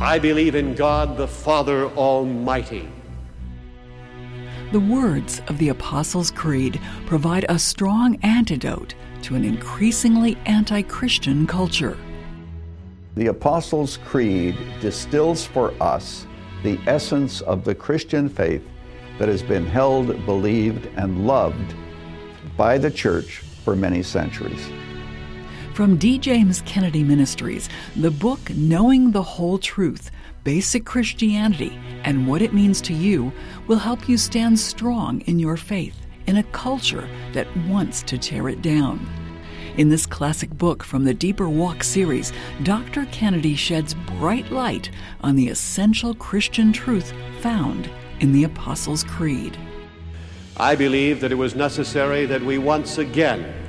I believe in God the Father Almighty. The words of the Apostles' Creed provide a strong antidote to an increasingly anti Christian culture. The Apostles' Creed distills for us the essence of the Christian faith that has been held, believed, and loved by the Church for many centuries. From D. James Kennedy Ministries, the book Knowing the Whole Truth Basic Christianity and What It Means to You will help you stand strong in your faith in a culture that wants to tear it down. In this classic book from the Deeper Walk series, Dr. Kennedy sheds bright light on the essential Christian truth found in the Apostles' Creed. I believe that it was necessary that we once again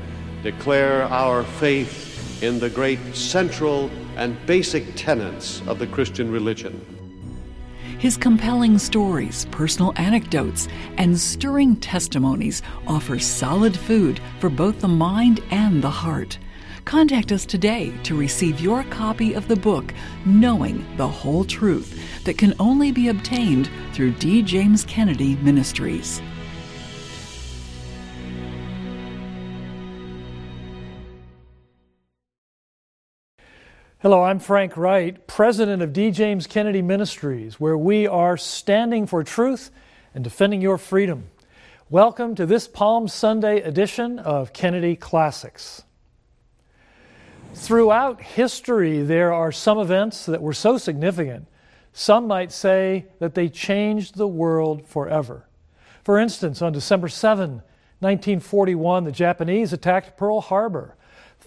declare our faith in the great central and basic tenets of the Christian religion. His compelling stories, personal anecdotes, and stirring testimonies offer solid food for both the mind and the heart. Contact us today to receive your copy of the book, Knowing the Whole Truth, that can only be obtained through D. James Kennedy Ministries. Hello, I'm Frank Wright, president of D. James Kennedy Ministries, where we are standing for truth and defending your freedom. Welcome to this Palm Sunday edition of Kennedy Classics. Throughout history, there are some events that were so significant, some might say that they changed the world forever. For instance, on December 7, 1941, the Japanese attacked Pearl Harbor.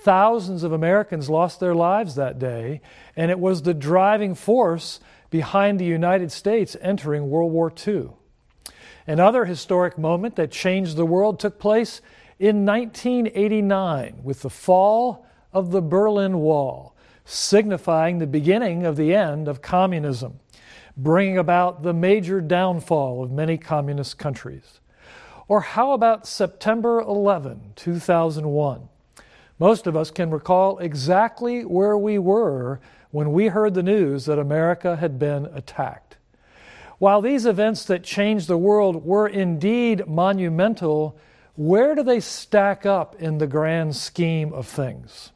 Thousands of Americans lost their lives that day, and it was the driving force behind the United States entering World War II. Another historic moment that changed the world took place in 1989 with the fall of the Berlin Wall, signifying the beginning of the end of communism, bringing about the major downfall of many communist countries. Or how about September 11, 2001? Most of us can recall exactly where we were when we heard the news that America had been attacked. While these events that changed the world were indeed monumental, where do they stack up in the grand scheme of things?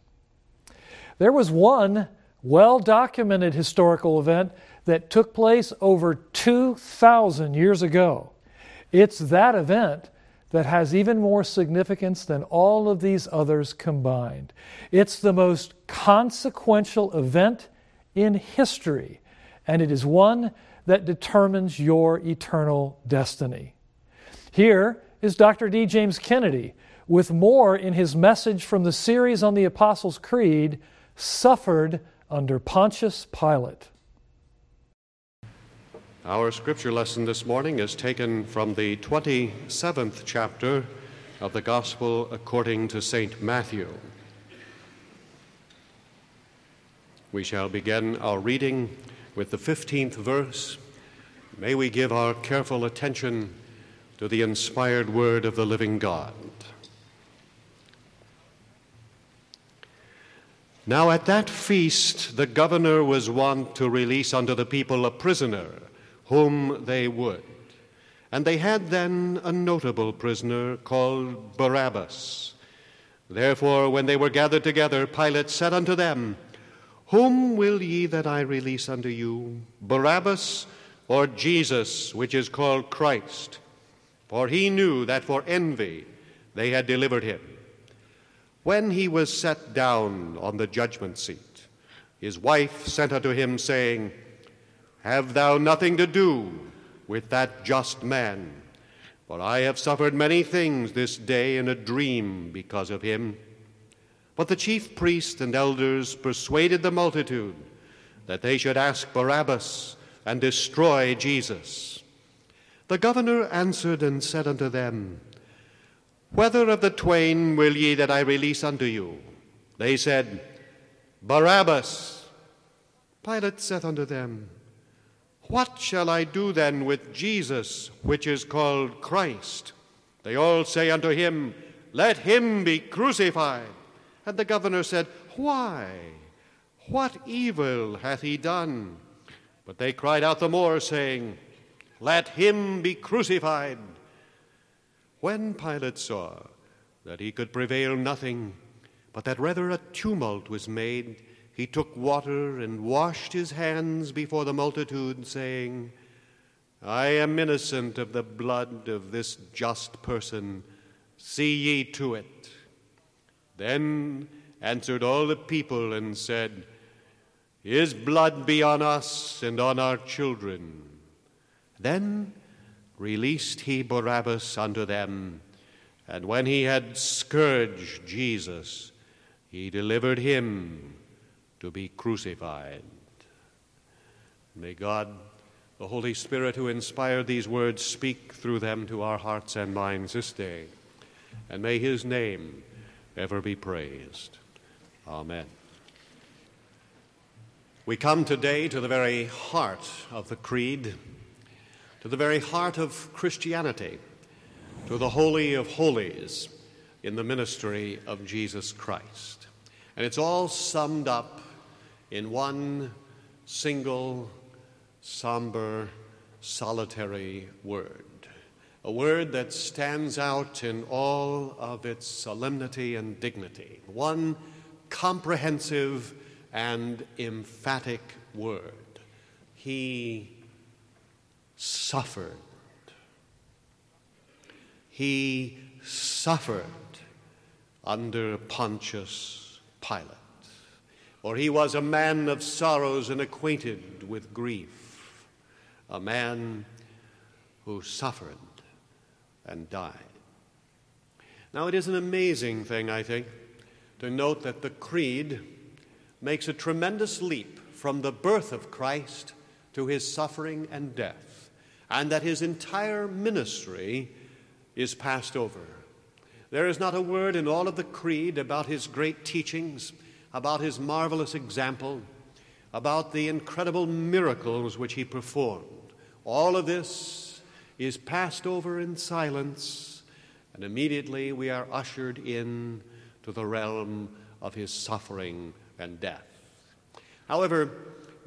There was one well documented historical event that took place over 2,000 years ago. It's that event that has even more significance than all of these others combined. It's the most consequential event in history, and it is one that determines your eternal destiny. Here is Dr. D. James Kennedy with more in his message from the series on the Apostles' Creed Suffered under Pontius Pilate. Our scripture lesson this morning is taken from the 27th chapter of the Gospel according to St. Matthew. We shall begin our reading with the 15th verse. May we give our careful attention to the inspired word of the living God. Now, at that feast, the governor was wont to release unto the people a prisoner whom they would. And they had then a notable prisoner called Barabbas. Therefore, when they were gathered together, Pilate said unto them, Whom will ye that I release unto you, Barabbas or Jesus, which is called Christ? For he knew that for envy they had delivered him. When he was set down on the judgment seat, his wife sent unto him, saying, have thou nothing to do with that just man. For I have suffered many things this day in a dream because of him. But the chief priests and elders persuaded the multitude that they should ask Barabbas and destroy Jesus. The governor answered and said unto them, Whether of the twain will ye that I release unto you? They said, Barabbas. Pilate saith unto them, What shall I do then with Jesus, which is called Christ? They all say unto him, Let him be crucified. And the governor said, Why? What evil hath he done? But they cried out the more, saying, Let him be crucified. When Pilate saw that he could prevail nothing, but that rather a tumult was made, he took water and washed his hands before the multitude, saying, I am innocent of the blood of this just person. See ye to it. Then answered all the people and said, His blood be on us and on our children. Then released he Barabbas unto them, and when he had scourged Jesus, he delivered him to be crucified. May God, the Holy Spirit who inspired these words, speak through them to our hearts and minds this day, and may his name ever be praised. Amen. We come today to the very heart of the Creed, to the very heart of Christianity, to the Holy of Holies in the ministry of Jesus Christ. And it's all summed up in one single, somber, solitary word. A word that stands out in all of its solemnity and dignity. One comprehensive and emphatic word. He suffered. He suffered under Pontius Pilate. For he was a man of sorrows and acquainted with grief, a man who suffered and died. Now, it is an amazing thing, I think, to note that the Creed makes a tremendous leap from the birth of Christ to his suffering and death, and that his entire ministry is passed over. There is not a word in all of the Creed about his great teachings, about his marvelous example, about the incredible miracles which he performed. All of this is passed over in silence, and immediately we are ushered in to the realm of his suffering and death. However,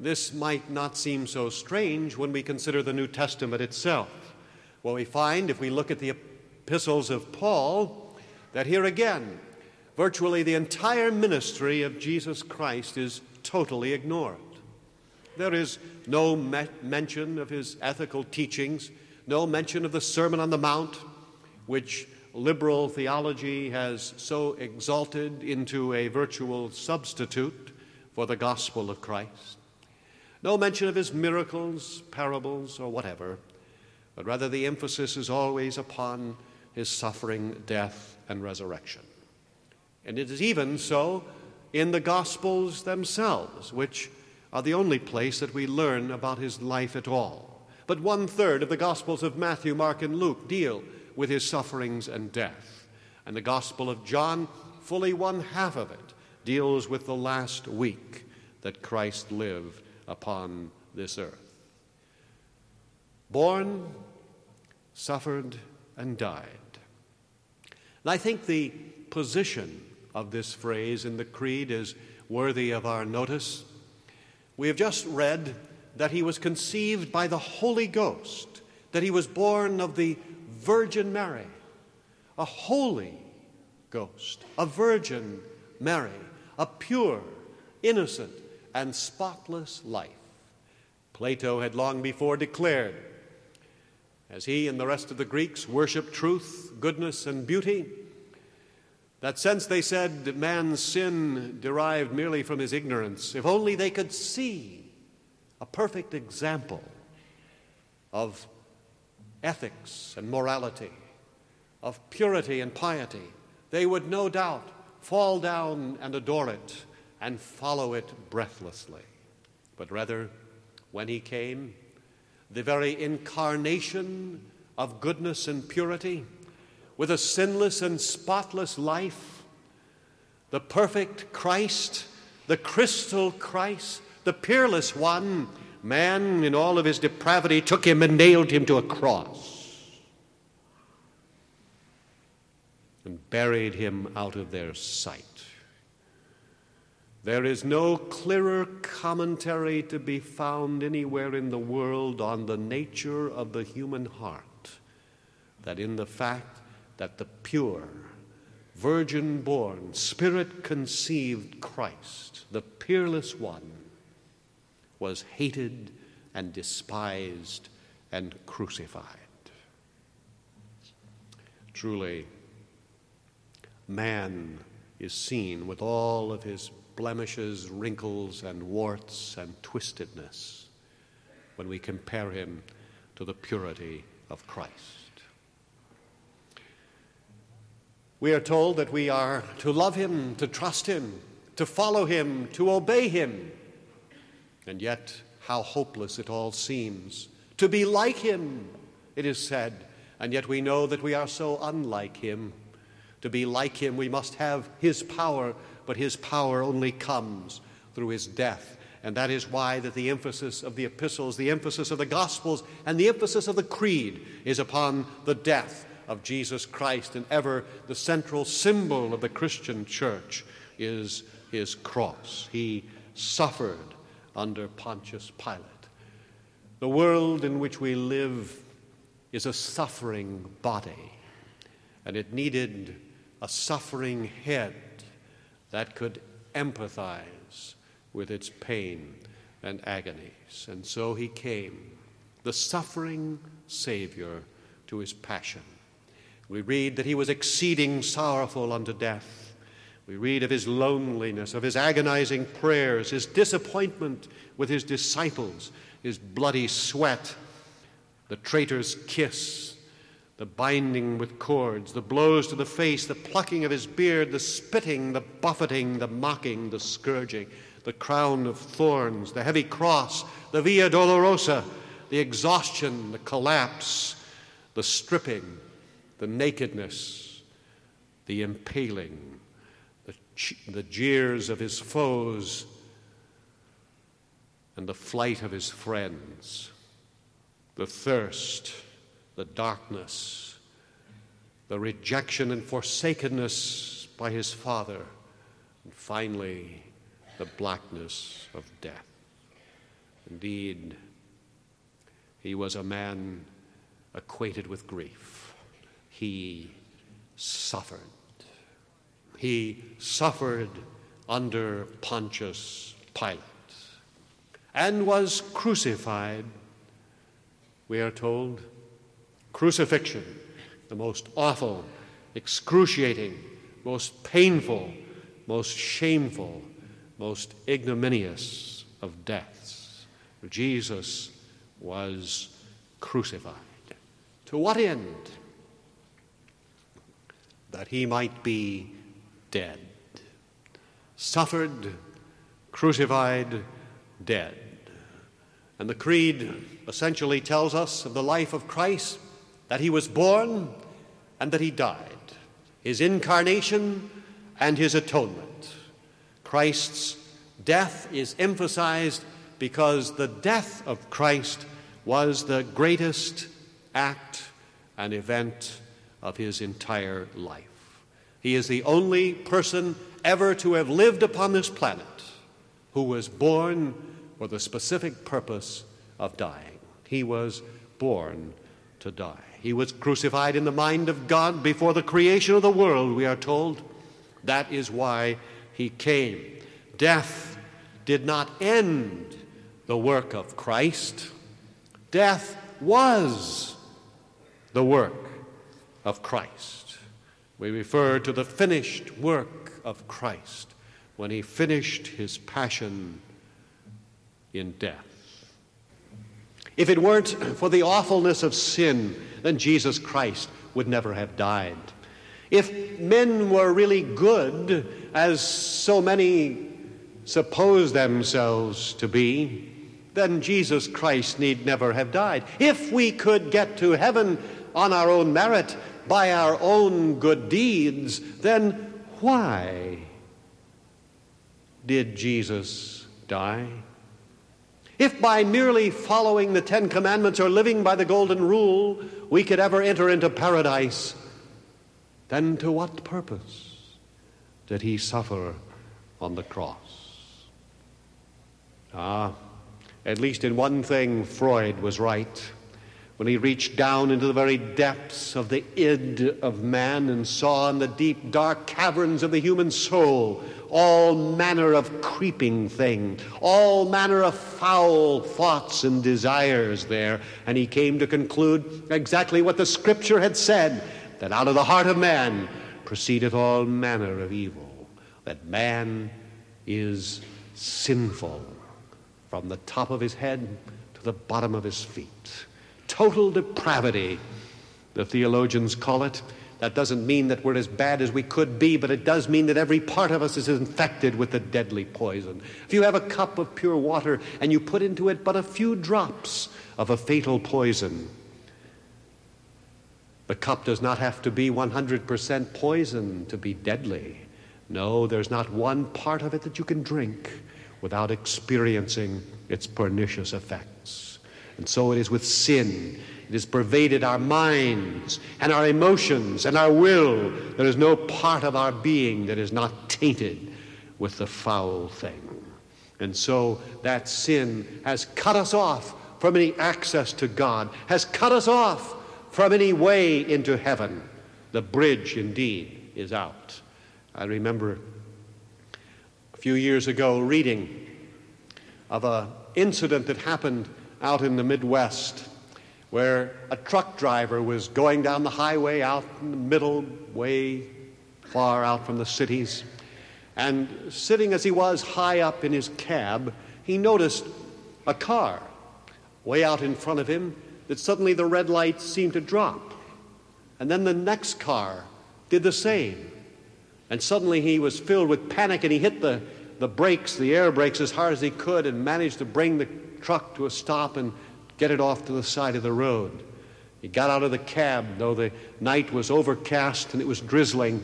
this might not seem so strange when we consider the New Testament itself. Well, we find, if we look at the epistles of Paul, that here again, virtually the entire ministry of Jesus Christ is totally ignored. There is no me- mention of his ethical teachings, no mention of the Sermon on the Mount, which liberal theology has so exalted into a virtual substitute for the gospel of Christ. No mention of his miracles, parables, or whatever, but rather the emphasis is always upon his suffering, death, and resurrection. And it is even so in the Gospels themselves, which are the only place that we learn about his life at all. But one third of the Gospels of Matthew, Mark, and Luke deal with his sufferings and death. And the Gospel of John, fully one half of it, deals with the last week that Christ lived upon this earth. Born, suffered, and died. And I think the position of this phrase in the Creed is worthy of our notice. We have just read that he was conceived by the Holy Ghost, that he was born of the Virgin Mary, a holy ghost, a Virgin Mary, a pure, innocent, and spotless life. Plato had long before declared, as he and the rest of the Greeks worshiped truth, goodness, and beauty, that since they said man's sin derived merely from his ignorance, if only they could see a perfect example of ethics and morality, of purity and piety, they would no doubt fall down and adore it and follow it breathlessly. but rather, when he came, the very incarnation of goodness and purity, with a sinless and spotless life, the perfect Christ, the crystal Christ, the peerless one, man in all of his depravity took him and nailed him to a cross and buried him out of their sight. There is no clearer commentary to be found anywhere in the world on the nature of the human heart than in the fact that the pure, virgin born, spirit conceived Christ, the peerless one, was hated and despised and crucified. Truly, man is seen with all of his blemishes, wrinkles, and warts and twistedness when we compare him to the purity of Christ. We are told that we are to love him, to trust him, to follow him, to obey him. And yet, how hopeless it all seems. To be like him, it is said, and yet we know that we are so unlike him. To be like him, we must have his power but his power only comes through his death. And that is why that the emphasis of the epistles, the emphasis of the gospels, and the emphasis of the creed is upon the death of Jesus Christ. And ever the central symbol of the Christian church is his cross. He suffered under Pontius Pilate. The world in which we live is a suffering body, and it needed a suffering head that could empathize with its pain and agonies. And so he came, the suffering Savior, to his passion. We read that he was exceeding sorrowful unto death. We read of his loneliness, of his agonizing prayers, his disappointment with his disciples, his bloody sweat, the traitor's kiss, the binding with cords, the blows to the face, the plucking of his beard, the spitting, the buffeting, the mocking, the scourging, the crown of thorns, the heavy cross, the via dolorosa, the exhaustion, the collapse, the stripping, the nakedness, the impaling, the, the jeers of his foes, and the flight of his friends, the thirst the darkness, the rejection and forsakenness by his father, and finally, the blackness of death. Indeed, he was a man acquainted with grief. He suffered. He suffered under Pontius Pilate and was crucified, we are told, Crucifixion, the most awful, excruciating, most painful, most shameful, most ignominious of deaths. Jesus was crucified. To what end? That he might be dead. Suffered, crucified, dead. And the Creed essentially tells us of the life of Christ that he was born and that he died, his incarnation and his atonement. Christ's death is emphasized because the death of Christ was the greatest act and event of his entire life. He is the only person ever to have lived upon this planet who was born for the specific purpose of dying. He was born to die. He was crucified in the mind of God before the creation of the world, we are told. That is why he came. Death did not end the work of Christ, death was the work of Christ. We refer to the finished work of Christ when he finished his passion in death. If it weren't for the awfulness of sin, then Jesus Christ would never have died. If men were really good, as so many suppose themselves to be, then Jesus Christ need never have died. If we could get to heaven on our own merit, by our own good deeds, then why did Jesus die? If by merely following the Ten Commandments or living by the Golden Rule we could ever enter into paradise, then to what purpose did he suffer on the cross? Ah, at least in one thing, Freud was right when he reached down into the very depths of the id of man and saw in the deep, dark caverns of the human soul all manner of creeping thing, all manner of foul thoughts and desires there. And he came to conclude exactly what the scripture had said that out of the heart of man proceedeth all manner of evil, that man is sinful from the top of his head to the bottom of his feet. Total depravity, the theologians call it. That doesn't mean that we're as bad as we could be, but it does mean that every part of us is infected with the deadly poison. If you have a cup of pure water and you put into it but a few drops of a fatal poison, the cup does not have to be 100% poison to be deadly. No, there's not one part of it that you can drink without experiencing its pernicious effects. And so it is with sin. It has pervaded our minds and our emotions and our will. There is no part of our being that is not tainted with the foul thing. And so that sin has cut us off from any access to God, has cut us off from any way into heaven. The bridge, indeed, is out. I remember a few years ago reading of an incident that happened out in the Midwest where a truck driver was going down the highway out in the middle, way far out from the cities. And sitting as he was high up in his cab, he noticed a car way out in front of him that suddenly the red light seemed to drop. And then the next car did the same. And suddenly he was filled with panic and he hit the, the brakes, the air brakes, as hard as he could and managed to bring the truck to a stop and get it off to the side of the road. He got out of the cab, though the night was overcast and it was drizzling.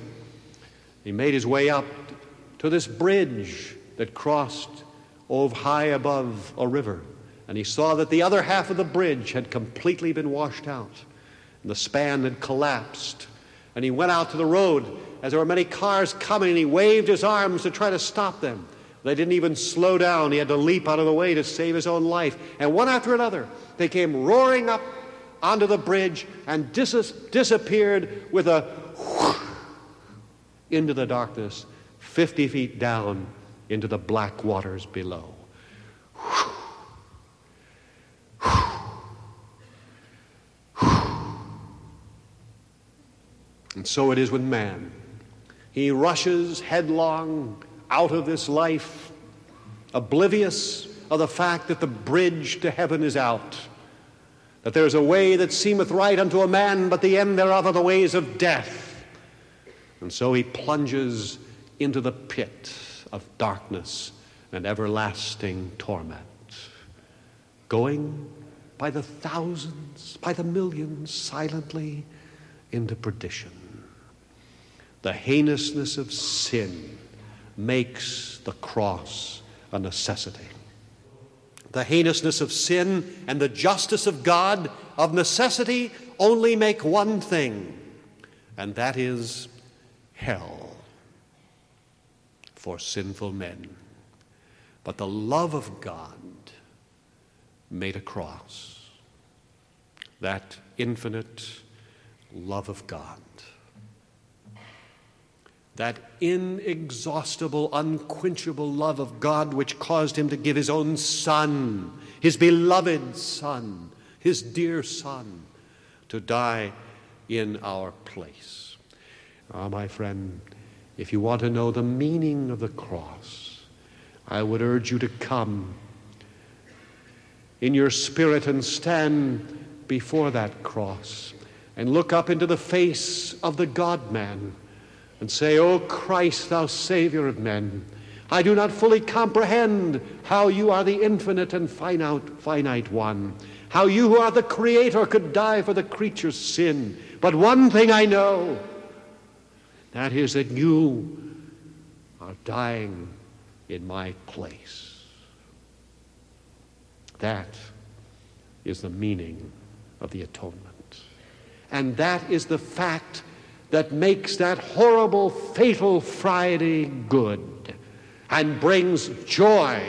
He made his way up to this bridge that crossed over high above a river. And he saw that the other half of the bridge had completely been washed out. And the span had collapsed. And he went out to the road as there were many cars coming, and he waved his arms to try to stop them. They didn't even slow down. He had to leap out of the way to save his own life. And one after another, they came roaring up onto the bridge and dis- disappeared with a whoosh into the darkness, 50 feet down into the black waters below. And so it is with man. He rushes headlong out of this life, oblivious of the fact that the bridge to heaven is out, that there is a way that seemeth right unto a man, but the end thereof are the ways of death. And so he plunges into the pit of darkness and everlasting torment, going by the thousands, by the millions, silently into perdition. The heinousness of sin makes the cross a necessity. The heinousness of sin and the justice of God of necessity only make one thing, and that is hell for sinful men. But the love of God made a cross, that infinite love of God that inexhaustible, unquenchable love of God which caused him to give his own Son, his beloved Son, his dear Son, to die in our place. Ah, my friend, if you want to know the meaning of the cross, I would urge you to come in your spirit and stand before that cross and look up into the face of the God man and say, O Christ, thou Savior of men, I do not fully comprehend how you are the infinite and finite, one, how you who are the creator could die for the creature's sin. But one thing I know that is that you are dying in my place. That is the meaning of the atonement. And that is the fact that makes that horrible, fatal Friday good and brings joy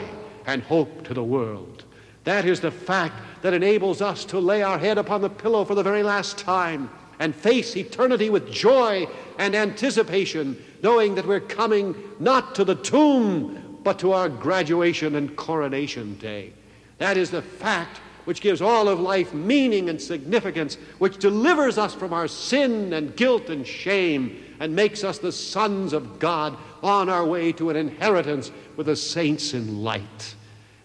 and hope to the world. That is the fact that enables us to lay our head upon the pillow for the very last time and face eternity with joy and anticipation, knowing that we're coming not to the tomb, but to our graduation and coronation day. That is the fact which gives all of life meaning and significance, which delivers us from our sin and guilt and shame, and makes us the sons of God on our way to an inheritance with the saints in light.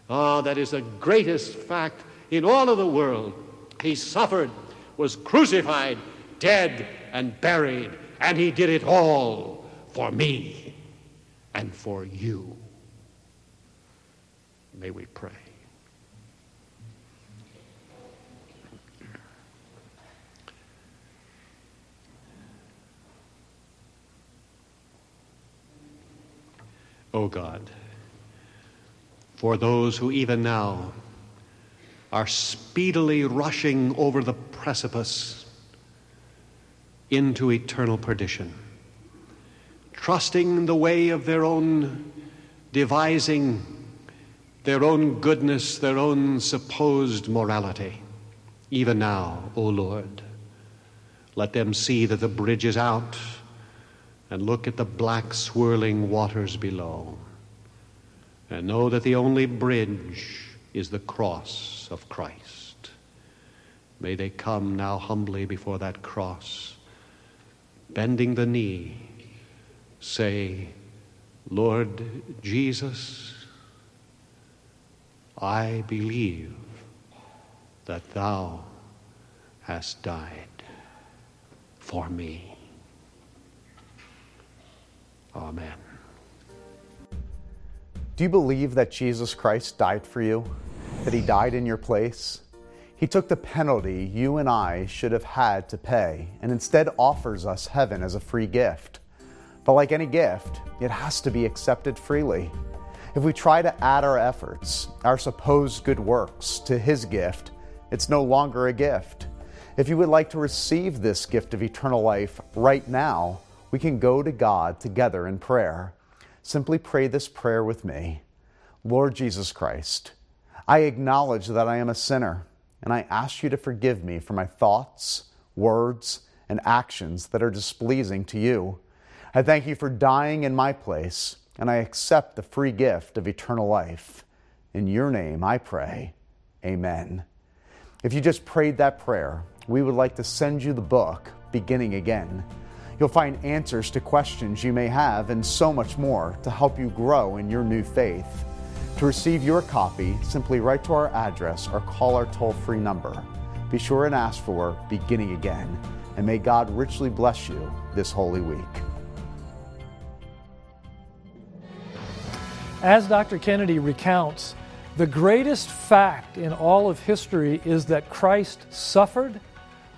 Ah, oh, that is the greatest fact in all of the world. He suffered, was crucified, dead, and buried, and he did it all for me and for you. May we pray. O God, for those who even now are speedily rushing over the precipice into eternal perdition, trusting the way of their own devising, their own goodness, their own supposed morality. Even now, O Lord, let them see that the bridge is out and look at the black swirling waters below and know that the only bridge is the cross of Christ. May they come now humbly before that cross, bending the knee, say, Lord Jesus, I believe that thou hast died for me. Amen. Do you believe that Jesus Christ died for you? That he died in your place? He took the penalty you and I should have had to pay and instead offers us heaven as a free gift. But like any gift, it has to be accepted freely. If we try to add our efforts, our supposed good works, to his gift, it's no longer a gift. If you would like to receive this gift of eternal life right now, we can go to God together in prayer. Simply pray this prayer with me Lord Jesus Christ, I acknowledge that I am a sinner, and I ask you to forgive me for my thoughts, words, and actions that are displeasing to you. I thank you for dying in my place, and I accept the free gift of eternal life. In your name I pray. Amen. If you just prayed that prayer, we would like to send you the book, Beginning Again. You'll find answers to questions you may have and so much more to help you grow in your new faith. To receive your copy, simply write to our address or call our toll free number. Be sure and ask for Beginning Again, and may God richly bless you this Holy Week. As Dr. Kennedy recounts, the greatest fact in all of history is that Christ suffered,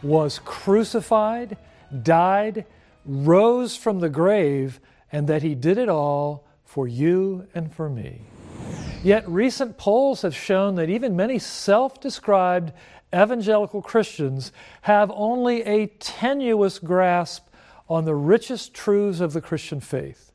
was crucified, died, rose from the grave, and that he did it all for you and for me. Yet recent polls have shown that even many self described evangelical Christians have only a tenuous grasp on the richest truths of the Christian faith.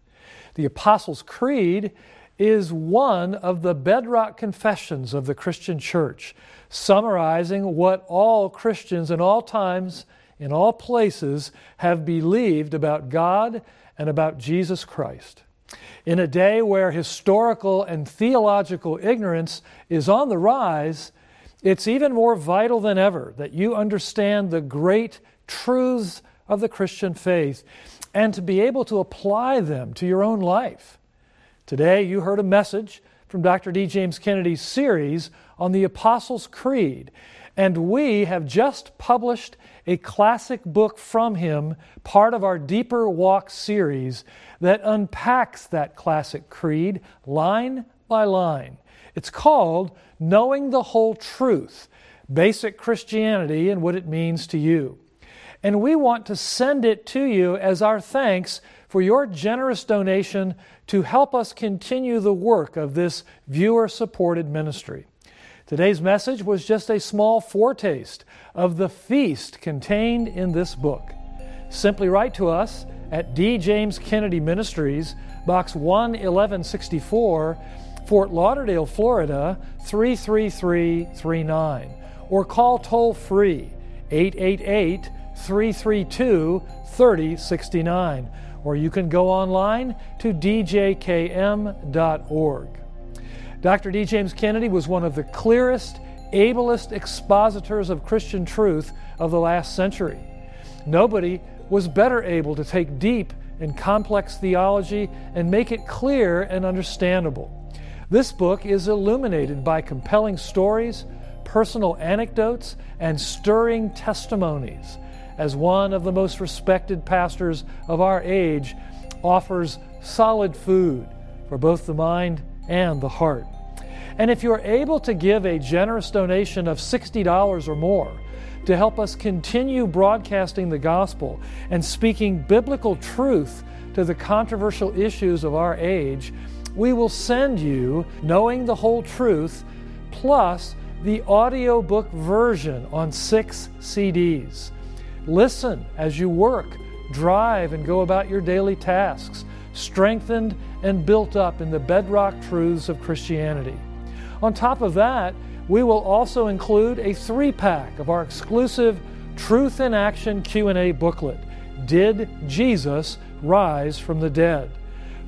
The Apostles' Creed is one of the bedrock confessions of the Christian church, summarizing what all Christians in all times in all places have believed about God and about Jesus Christ. In a day where historical and theological ignorance is on the rise, it's even more vital than ever that you understand the great truths of the Christian faith and to be able to apply them to your own life. Today, you heard a message from Dr. D. James Kennedy's series on the Apostles' Creed, and we have just published a classic book from him, part of our Deeper Walk series, that unpacks that classic creed line by line. It's called Knowing the Whole Truth Basic Christianity and What It Means to You. And we want to send it to you as our thanks for your generous donation to help us continue the work of this viewer supported ministry. Today's message was just a small foretaste of the feast contained in this book. Simply write to us at D. James Kennedy Ministries, Box 11164, Fort Lauderdale, Florida 33339, or call toll free 888 332 3069, or you can go online to djkm.org. Dr. D. James Kennedy was one of the clearest, ablest expositors of Christian truth of the last century. Nobody was better able to take deep and complex theology and make it clear and understandable. This book is illuminated by compelling stories, personal anecdotes, and stirring testimonies. As one of the most respected pastors of our age offers solid food for both the mind and the heart. And if you're able to give a generous donation of $60 or more, to help us continue broadcasting the gospel and speaking biblical truth to the controversial issues of our age, we will send you Knowing the Whole Truth plus the audiobook version on six CDs. Listen as you work, drive, and go about your daily tasks, strengthened and built up in the bedrock truths of Christianity. On top of that, we will also include a three-pack of our exclusive Truth in Action Q&A booklet, Did Jesus Rise from the Dead?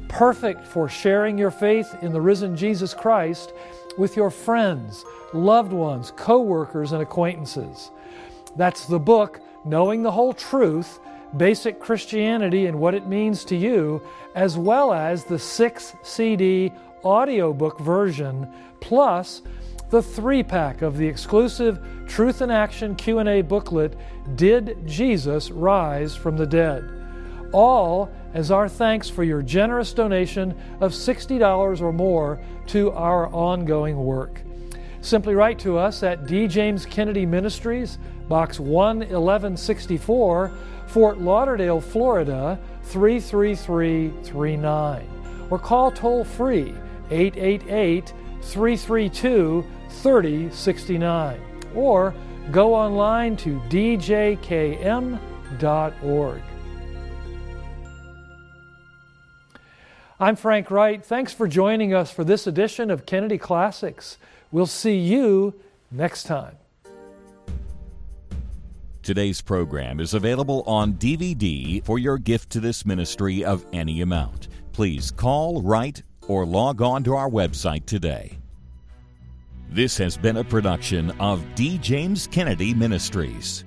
Perfect for sharing your faith in the risen Jesus Christ with your friends, loved ones, co-workers, and acquaintances. That's the book Knowing the Whole Truth, Basic Christianity and What It Means to You, as well as the 6 CD audiobook version plus the three pack of the exclusive Truth in Action Q&A booklet Did Jesus Rise from the Dead? All as our thanks for your generous donation of $60 or more to our ongoing work. Simply write to us at D. James Kennedy Ministries, Box 11164, Fort Lauderdale, Florida 33339, or call toll free 888 332 3069 or go online to djkm.org. I'm Frank Wright. Thanks for joining us for this edition of Kennedy Classics. We'll see you next time. Today's program is available on DVD for your gift to this ministry of any amount. Please call, write, or log on to our website today. This has been a production of D. James Kennedy Ministries.